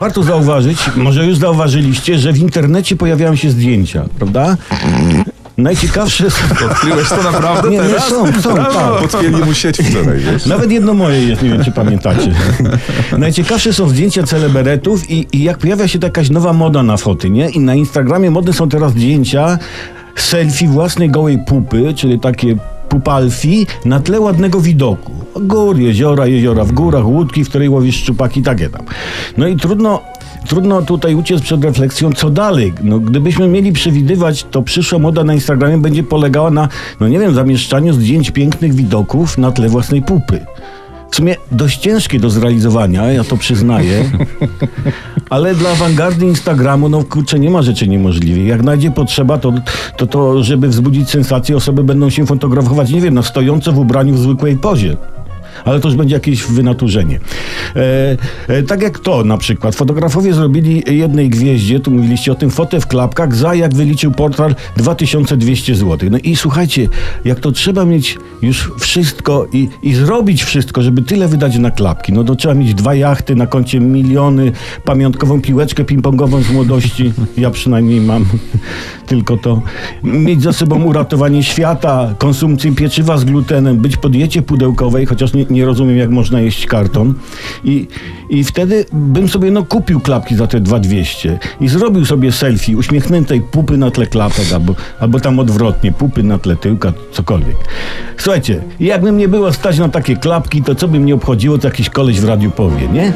Warto zauważyć, może już zauważyliście, że w internecie pojawiają się zdjęcia, prawda? Najciekawsze są... Odkryłeś to naprawdę Nie, nie, teraz? są, są, tak. Podpięli mu sieć wczoraj, wiesz? Nawet jedno moje jest, nie wiem czy pamiętacie. Najciekawsze są zdjęcia celebretów i, i jak pojawia się jakaś nowa moda na foty, nie? I na Instagramie modne są teraz zdjęcia selfie własnej gołej pupy, czyli takie pupalfi na tle ładnego widoku. Gór, jeziora, jeziora w górach, łódki, w której łowisz szczupaki, takie tam. No i trudno Trudno tutaj uciec przed refleksją, co dalej. No, gdybyśmy mieli przewidywać, to przyszła moda na Instagramie będzie polegała na, no nie wiem, zamieszczaniu zdjęć pięknych widoków na tle własnej pupy. W sumie dość ciężkie do zrealizowania, ja to przyznaję. Ale dla awangardy Instagramu, no kurczę, nie ma rzeczy niemożliwych. Jak najdzie potrzeba, to, to, to żeby wzbudzić sensację, osoby będą się fotografować, nie wiem, na stojąco w ubraniu w zwykłej pozie ale to już będzie jakieś wynaturzenie. E, e, tak jak to na przykład. Fotografowie zrobili jednej gwieździe, tu mówiliście o tym, fotę w klapkach za, jak wyliczył portal, 2200 zł. No i słuchajcie, jak to trzeba mieć już wszystko i, i zrobić wszystko, żeby tyle wydać na klapki. No to trzeba mieć dwa jachty na koncie, miliony, pamiątkową piłeczkę ping-pongową z młodości. Ja przynajmniej mam tylko to. Mieć za sobą uratowanie świata, konsumpcję pieczywa z glutenem, być po diecie pudełkowej, chociaż nie, nie rozumiem, jak można jeść karton. I, I wtedy bym sobie no, kupił klapki za te 2200 i zrobił sobie selfie uśmiechniętej pupy na tle klapek, albo, albo tam odwrotnie, pupy na tle tyłka, cokolwiek. Słuchajcie, jakbym nie było stać na takie klapki, to co by mnie obchodziło, to jakiś koleś w radiu powie, nie?